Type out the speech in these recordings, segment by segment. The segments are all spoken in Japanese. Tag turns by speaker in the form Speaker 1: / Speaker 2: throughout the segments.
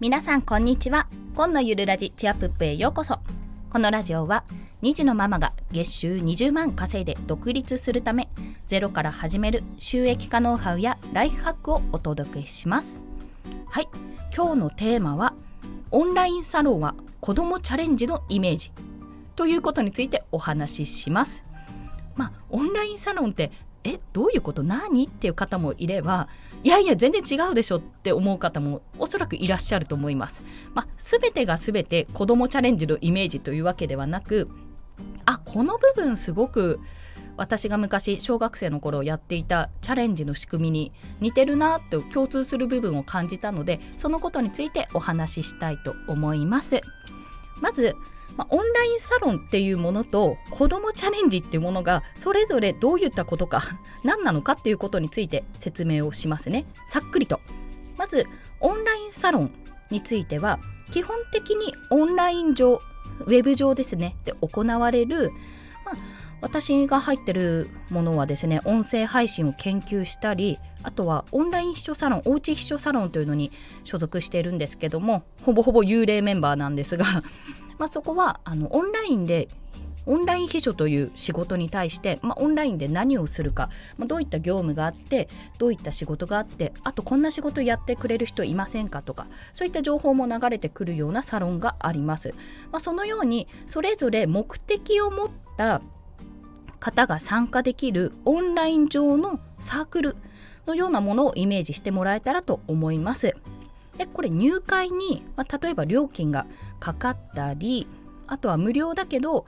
Speaker 1: 皆さんこんにちは。今のゆるラジチアプップへようこそ。このラジオは2児のママが月収20万稼いで独立するためゼロから始める収益化ノウハウやライフハックをお届けします。はい。今日のテーマはオンラインサロンは子供チャレンジのイメージということについてお話しします。まあオンラインサロンってえどういうこと？何？っていう方もいればいやいや全然違うでしょって思う方もおそらくいらっしゃると思います。まあ、全てが全て子どもチャレンジのイメージというわけではなくあこの部分すごく私が昔小学生の頃やっていたチャレンジの仕組みに似てるなと共通する部分を感じたのでそのことについてお話ししたいと思います。まずまあ、オンラインサロンっていうものと子どもチャレンジっていうものがそれぞれどういったことか 何なのかっていうことについて説明をしますね。さっくりと。まずオンラインサロンについては基本的にオンライン上ウェブ上ですね。で行われる、まあ、私が入ってるものはですね音声配信を研究したりあとはオンライン秘書サロンおうち秘書サロンというのに所属しているんですけどもほぼほぼ幽霊メンバーなんですがまあ、そこはあのオンラインでオンライン秘書という仕事に対して、まあ、オンラインで何をするか、まあ、どういった業務があってどういった仕事があってあとこんな仕事やってくれる人いませんかとかそういった情報も流れてくるようなサロンがあります。まあ、そのようにそれぞれ目的を持った方が参加できるオンライン上のサークルのようなものをイメージしてもらえたらと思います。でこれ入会に、まあ、例えば料金がかかったりあとは無料だけど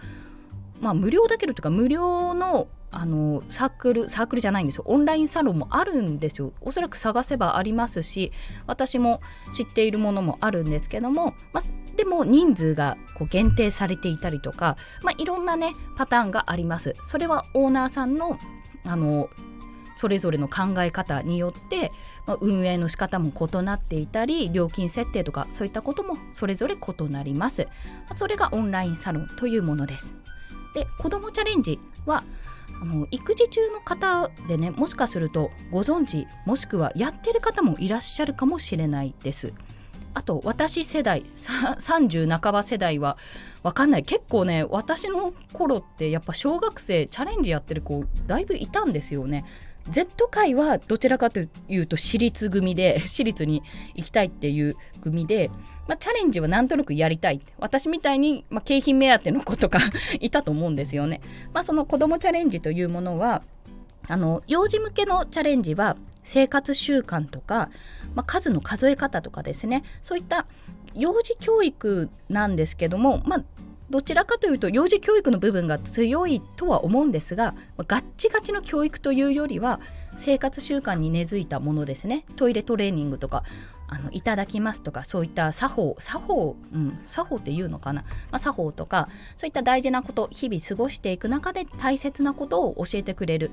Speaker 1: まあ無料だけどというか無料のあのサークルサークルじゃないんですよ。オンラインサロンもあるんですよ。おそらく探せばありますし私も知っているものもあるんですけども、まあ、でも人数がこう限定されていたりとか、まあ、いろんなねパターンがあります。それはオーナーさんのあのそれぞれの考え方によって、まあ、運営の仕方も異なっていたり料金設定とかそういったこともそれぞれ異なります。それがオンラインサロンというものです。で子どもチャレンジはあの育児中の方でねもしかするとご存知もしくはやってる方もいらっしゃるかもしれないです。あと私世代30半ば世代は分かんない。結構ね私の頃ってやっぱ小学生チャレンジやってる子だいぶいたんですよね。Z 界はどちらかというと私立組で 私立に行きたいっていう組で、まあ、チャレンジはなんとなくやりたい私みたいに、まあ、景品目当ての子とか いたと思うんですよね。まあ、その子どもチャレンジというものはあの幼児向けのチャレンジは生活習慣とか、まあ、数の数え方とかですねそういった幼児教育なんですけども、まあ、どちらかというと幼児教育の部分が強いとは思うんですがガッチガチの教育というよりは生活習慣に根付いたものですねトイレトレーニングとかあのいただきますとかそういった作法作法、うん、作法っていうのかな、まあ、作法とかそういった大事なこと日々過ごしていく中で大切なことを教えてくれる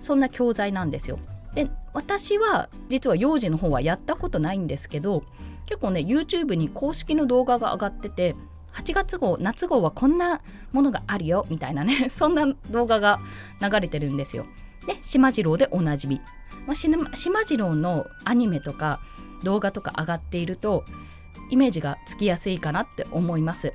Speaker 1: そんな教材なんですよ。で私は実は幼児の方はやったことないんですけど結構ね YouTube に公式の動画が上がってて8月号夏号はこんなものがあるよみたいなね そんな動画が流れてるんですよ。で島次郎でおなじみ、まあ、島次郎のアニメとか動画とか上がっているとイメージがつきやすいかなって思います。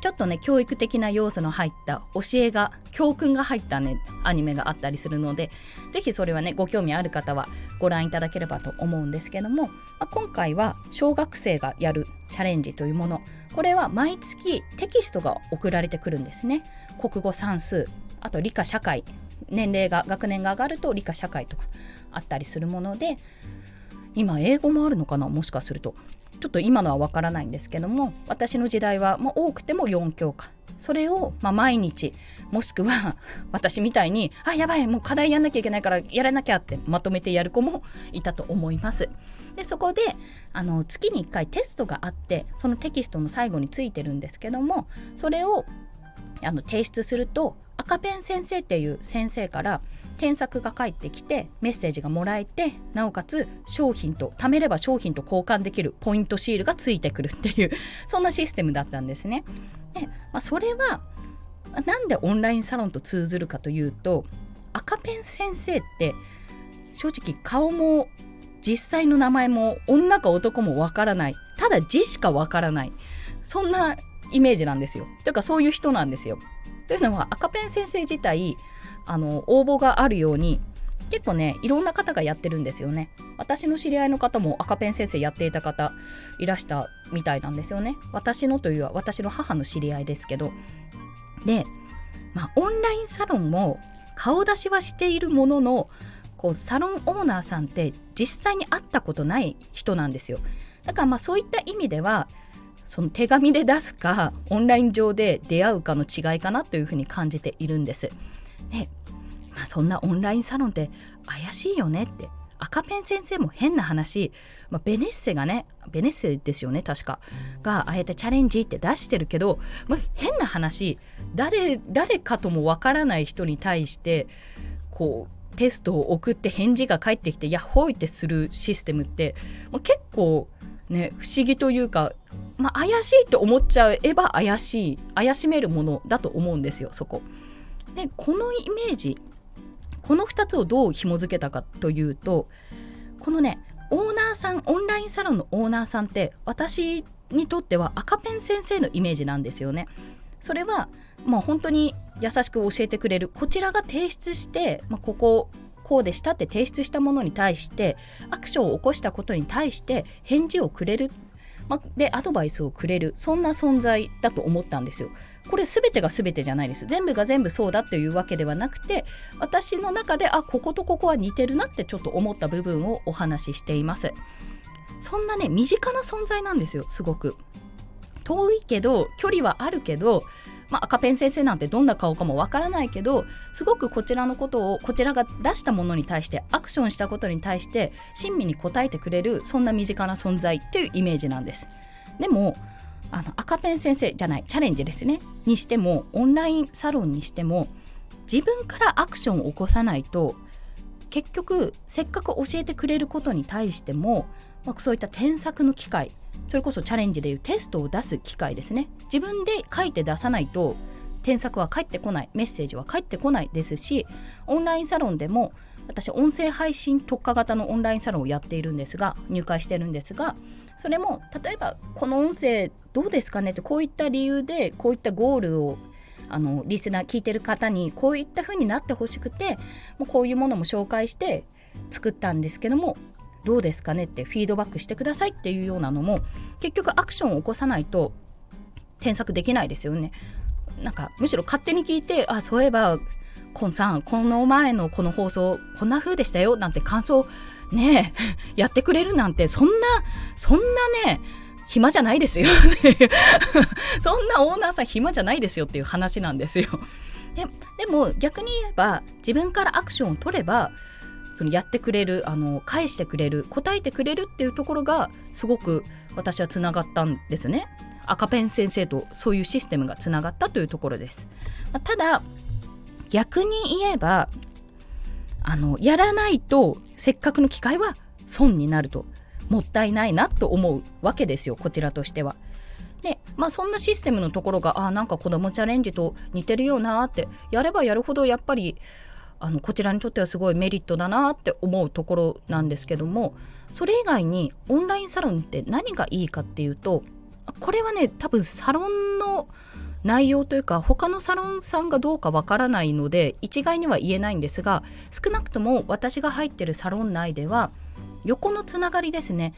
Speaker 1: ちょっとね教育的な要素の入った教えが教訓が入ったねアニメがあったりするので是非それはねご興味ある方はご覧いただければと思うんですけども、まあ、今回は小学生がやるチャレンジというものこれは毎月テキストが送られてくるんですね。国語算数あと理科社会年齢が学年が上がると理科社会とかあったりするもので今英語もあるのかな？もしかすると。ちょっと今のはわからないんですけども私の時代は、まあ、多くても4教科。それを、まあ、毎日もしくは 私みたいにあやばいもう課題やんなきゃいけないからやらなきゃってまとめてやる子もいたと思います。でそこであの月に1回テストがあってそのテキストの最後についてるんですけどもそれをあの提出すると赤ペン先生っていう先生から添削が返ってきてメッセージがもらえてなおかつ商品と貯めれば商品と交換できるポイントシールがついてくるっていうそんなシステムだったんですね。で、まあ、それはなんでオンラインサロンと通ずるかというと赤ペン先生って正直顔も実際の名前も女か男もわからない。ただ字しかわからない。そんなイメージなんですよ。というかそういう人なんですよ。というのは赤ペン先生自体あの応募があるように結構ねいろんな方がやってるんですよね。私の知り合いの方も赤ペン先生やっていた方いらしたみたいなんですよね。私のというは私の母の知り合いですけど。でまあオンラインサロンも顔出しはしているもののこうサロンオーナーさんって実際に会ったことない人なんですよ。だからまあそういった意味ではその手紙で出すかオンライン上で出会うかの違いかなというふうに感じているんです。でまあ、そんなオンラインサロンって怪しいよねって赤ペン先生も変な話、まあ、ベネッセがねベネッセですよね確か。があえてチャレンジって出してるけど、まあ、変な話誰誰かともわからない人に対してこうテストを送って返事が返ってきてヤッホーイってするシステムって、まあ、結構ね不思議というか、まあ、怪しいと思っちゃえば怪しい怪しめるものだと思うんですよそこ。でこのイメージこの2つをどう紐付けたかというとこのねオーナーさんオンラインサロンのオーナーさんって私にとっては赤ペン先生のイメージなんですよね。それはまあ本当に優しく教えてくれる。こちらが提出して、まあ、こここうでしたって提出したものに対してアクションを起こしたことに対して返事をくれる、までアドバイスをくれる。そんな存在だと思ったんですよ。これ全てが全てじゃないです。全部が全部そうだっていうわけではなくて私の中であこことここは似てるなってちょっと思った部分をお話ししています。そんなね身近な存在なんですよすごく。遠いけど距離はあるけどまあ、赤ペン先生なんてどんな顔かもわからないけどすごくこちらのことをこちらが出したものに対してアクションしたことに対して親身に答えてくれるそんな身近な存在っていうイメージなんです。でもあの赤ペン先生じゃないチャレンジですね。にしてもオンラインサロンにしても自分からアクションを起こさないと結局せっかく教えてくれることに対しても、まあ、そういった添削の機会それこそチャレンジでいうテストを出す機会ですね。自分で書いて出さないと添削は返ってこないメッセージは返ってこないですしオンラインサロンでも私音声配信特化型のオンラインサロンをやっているんですが入会してるんですがそれも例えばこの音声どうですかねってこういった理由でこういったゴールをあのリスナー聞いてる方にこういった風になってほしくてもうこういうものも紹介して作ったんですけどもどうですかねってフィードバックしてくださいっていうようなのも結局アクションを起こさないと添削できないですよね。なんかむしろ勝手に聞いてあそういえばコンさんこの前のこの放送こんな風でしたよなんて感想ねえ、やってくれるなんて、そんな、そんなね、暇じゃないですよ そんなオーナーさん暇じゃないですよっていう話なんですよででも逆に言えば自分からアクションを取ればそのやってくれるあの返してくれる答えてくれるっていうところがすごく私はつながったんですね赤ペン先生とそういうシステムがつながったというところです、まあ、ただ逆に言えばあのやらないとせっかくの機会は損になるともったいないなと思うわけですよこちらとしては。でまあそんなシステムのところがあなんか子どもチャレンジと似てるよなってやればやるほどやっぱりあのこちらにとってはすごいメリットだなって思うところなんですけどもそれ以外にオンラインサロンって何がいいかっていうとこれはね多分サロンの内容というか他のサロンさんがどうかわからないので一概には言えないんですが少なくとも私が入ってるサロン内では横のつながりですね。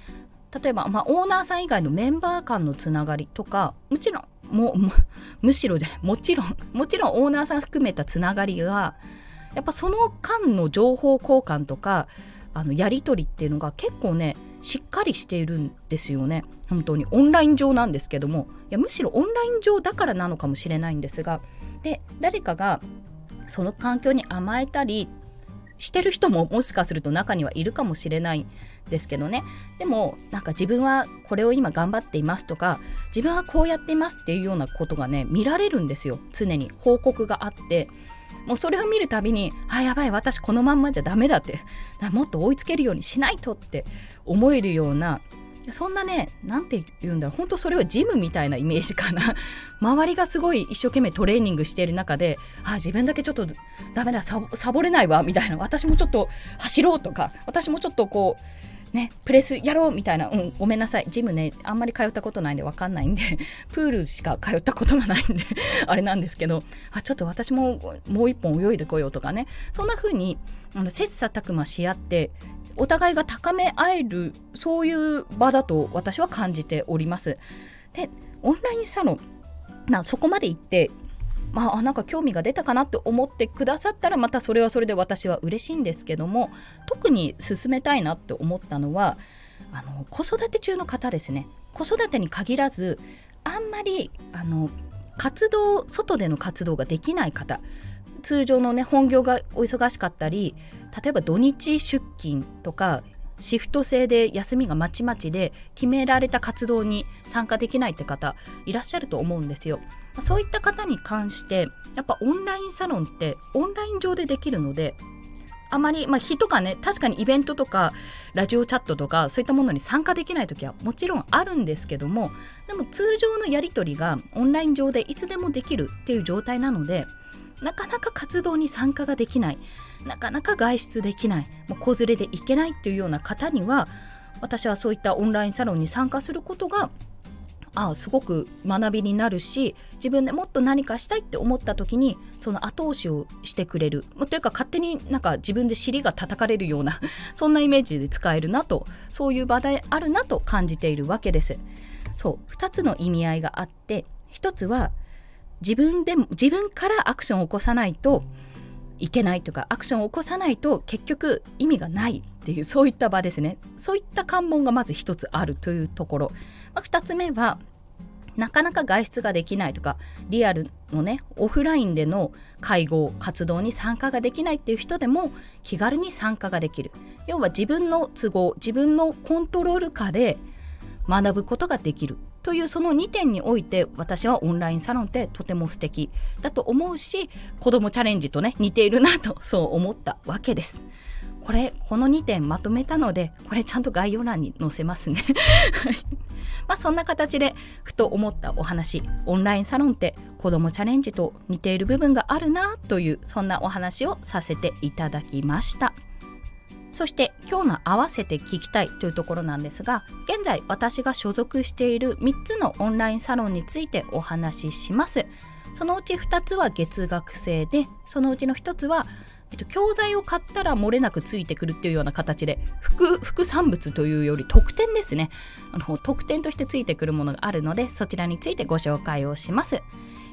Speaker 1: 例えば、まあ、オーナーさん以外のメンバー間のつながりとかもちろんもむしろでもちろんもちろんオーナーさん含めたつながりがやっぱその間の情報交換とかあのやり取りっていうのが結構ねしっかりしているんですよね。本当に。オンライン上なんですけども。いやむしろオンライン上だからなのかもしれないんですが。で誰かがその環境に甘えたりしてる人ももしかすると中にはいるかもしれないですけどね。でもなんか自分はこれを今頑張っていますとか自分はこうやっていますっていうようなことがね見られるんですよ。常に報告があって。もうそれを見るたびにあやばい私このまんまじゃダメだってもっと追いつけるようにしないとって思えるようなそんなね、なんて言うんだろう、本当それはジムみたいなイメージかな。周りがすごい一生懸命トレーニングしている中で、あ、自分だけちょっとダメだ、サボれないわ、みたいな。私もちょっと走ろうとか、私もちょっとこう、ね、プレスやろうみたいな、うん、ごめんなさい、ジムね、あんまり通ったことないんで分かんないんで、プールしか通ったことがないんで あれなんですけど、あ、ちょっと私ももう一本泳いでこようとかね、そんな風に、あの切磋琢磨し合って、お互いが高め合える、そういう場だと私は感じております。で、オンラインサロン、まあ、そこまで行って、まあ、なんか興味が出たかなって思ってくださったらまたそれはそれで私は嬉しいんですけども特に進めたいなって思ったのはあの子育て中の方ですね。子育てに限らずあんまりあの活動外での活動ができない方。通常のね本業がお忙しかったり例えば土日出勤とかシフト制で休みがまちまちで決められた活動に参加できないって方いらっしゃると思うんですよ。そういった方に関してやっぱオンラインサロンってオンライン上でできるのであまり、まあ、人がね確かにイベントとかラジオチャットとかそういったものに参加できない時はもちろんあるんですけどもでも通常のやり取りがオンライン上でいつでもできるっていう状態なのでなかなか活動に参加ができない。なかなか外出できない。もう子連れで行けないっていうような方には私はそういったオンラインサロンに参加することがあすごく学びになるし自分でもっと何かしたいって思った時にその後押しをしてくれる。というか勝手になんか自分で尻が叩かれるような そんなイメージで使えるなとそういう場であるなと感じているわけです。そう2つの意味合いがあって1つは自分で自分からアクションを起こさないといけないとかアクションを起こさないと結局意味がないっていうそういった場ですね。そういった関門がまず1つあるというところ。まあ、2つ目はなかなか外出ができないとかリアルのねオフラインでの会合活動に参加ができないっていう人でも気軽に参加ができる。要は自分の都合自分のコントロール下で学ぶことができる。というその2点において私はオンラインサロンってとても素敵だと思うし子どもチャレンジとね似ているなとそう思ったわけです。これこの2点まとめたのでこれちゃんと概要欄に載せますね まあそんな形でふと思ったお話オンラインサロンって子どもチャレンジと似ている部分があるなというそんなお話をさせていただきましたそして今日の合わせて聞きたいというところなんですが現在私が所属している3つのオンラインサロンについてお話しします。そのうち2つは月額制でそのうちの1つはえっと、教材を買ったら漏れなくついてくるっていうような形で副副産物というより特典ですね。あの特典としてついてくるものがあるのでそちらについてご紹介をします。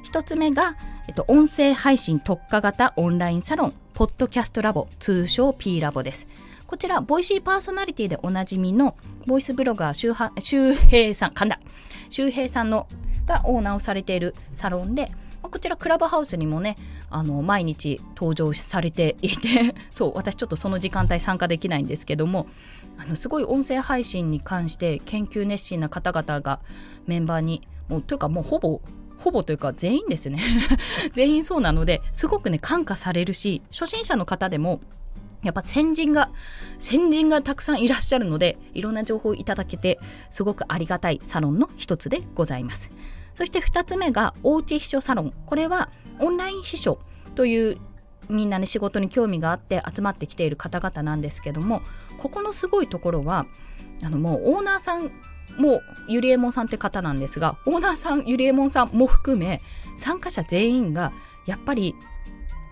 Speaker 1: 一つ目が、えっと、音声配信特化型オンラインサロンポッドキャストラボ通称 P ラボです。こちらボイシーパーソナリティでおなじみのボイスブロガー周平さん神田。周平さんのがオーナーをされているサロンでこちらクラブハウスにもねあの毎日登場されていて そう私ちょっとその時間帯参加できないんですけどもあのすごい音声配信に関して研究熱心な方々がメンバーにもうというかもうほぼほぼというか全員ですね。全員そうなのですごくね感化されるし初心者の方でもやっぱ先人が先人がたくさんいらっしゃるのでいろんな情報をいただけてすごくありがたいサロンの一つでございます。そして2つ目がおうち秘書サロンこれはオンライン秘書というみんなね仕事に興味があって集まってきている方々なんですけどもここのすごいところはあのもうオーナーさんもゆりえもんさんって方なんですがオーナーさんゆりえもんさんも含め参加者全員がやっぱり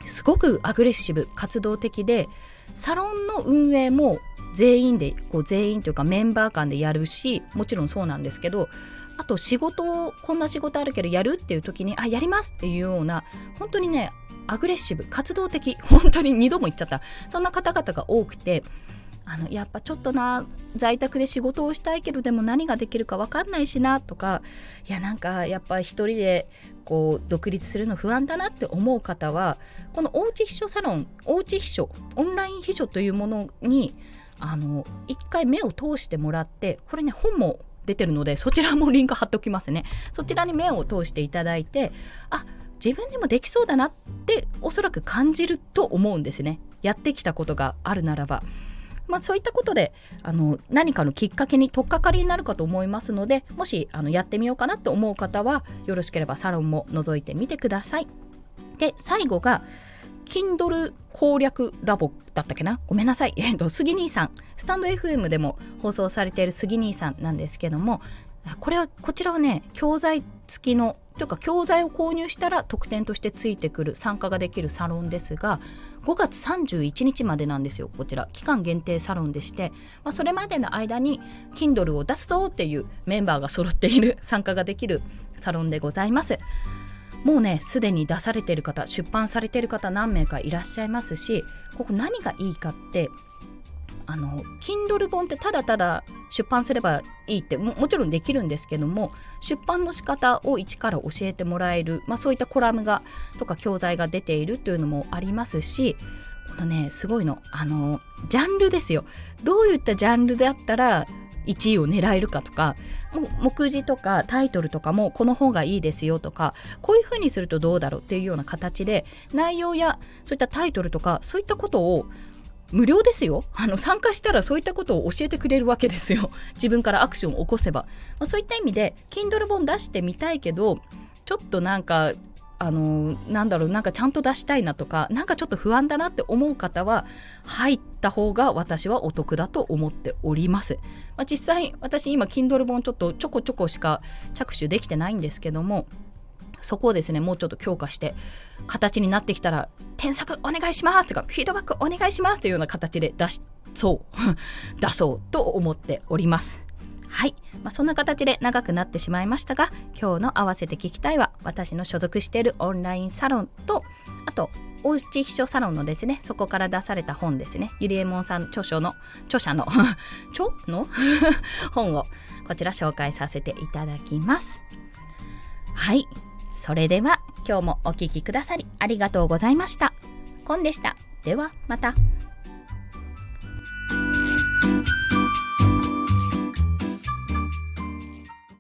Speaker 1: すごくアグレッシブ活動的でサロンの運営も全員でこう全員というかメンバー間でやるしもちろんそうなんですけどあと仕事をこんな仕事あるけどやるっていう時にあやりますっていうような本当にねアグレッシブ活動的 本当に2度も言っちゃったそんな方々が多くてあのやっぱちょっとな在宅で仕事をしたいけどでも何ができるか分かんないしなとかいやなんかやっぱ一人でこう独立するの不安だなって思う方はこのおうち秘書サロンおうち秘書オンライン秘書というものにあの一回目を通してもらってこれね本も出てるのでそちらもリンク貼っておきますねそちらに目を通していただいてあ自分でもできそうだなっておそらく感じると思うんですねやってきたことがあるならば。まあ、そういったことであの何かのきっかけに取っかかりになるかと思いますのでもしあのやってみようかなと思う方はよろしければサロンも覗いてみてください。で最後が Kindle 攻略ラボだったっけな？ごめんなさい。えっと、杉兄さん。スタンド FM でも放送されている杉兄さんなんですけども、これは、こちらはね、教材付きの、というか教材を購入したら特典としてついてくる参加ができるサロンですが、5月31日までなんですよ、こちら。期間限定サロンでして、まあ、それまでの間に Kindle を出すぞっていうメンバーが揃っている参加ができるサロンでございます。もうねすでに出されてる方出版されてる方何名かいらっしゃいますしここ何がいいかってあの Kindle 本ってただただ出版すればいいってももちろんできるんですけども出版の仕方を一から教えてもらえる、まあ、そういったコラムがとか教材が出ているというのもありますしこのねすごいのあのジャンルですよ。どういったジャンルであったら1位を狙えるかとか目次とかタイトルとかもこの方がいいですよとかこういう風にするとどうだろうっていうような形で内容やそういったタイトルとかそういったことを無料ですよ。あの参加したらそういったことを教えてくれるわけですよ。自分からアクションを起こせば、まあ、そういった意味で Kindle 本出してみたいけどちょっとなんかあのなんだろうなんかちゃんと出したいなとかなんかちょっと不安だなって思う方は入った方が私はお得だと思っております、まあ、実際私今 Kindle 本ちょっとちょこちょこしか着手できてないんですけどもそこをですね。もうちょっと強化して形になってきたら添削お願いしますとかフィードバックお願いしますというような形で出しそう。出そうと思っております。はい、まあ、そんな形で長くなってしまいましたが今日の合わせて聞きたいは私の所属しているオンラインサロンとあとおうち秘書サロンのですねそこから出された本ですね。ゆりえもんさん著書の著者の 著？の？本をこちら紹介させていただきます。はい。それでは今日もお聴きくださりありがとうございましたコンでしたではまた。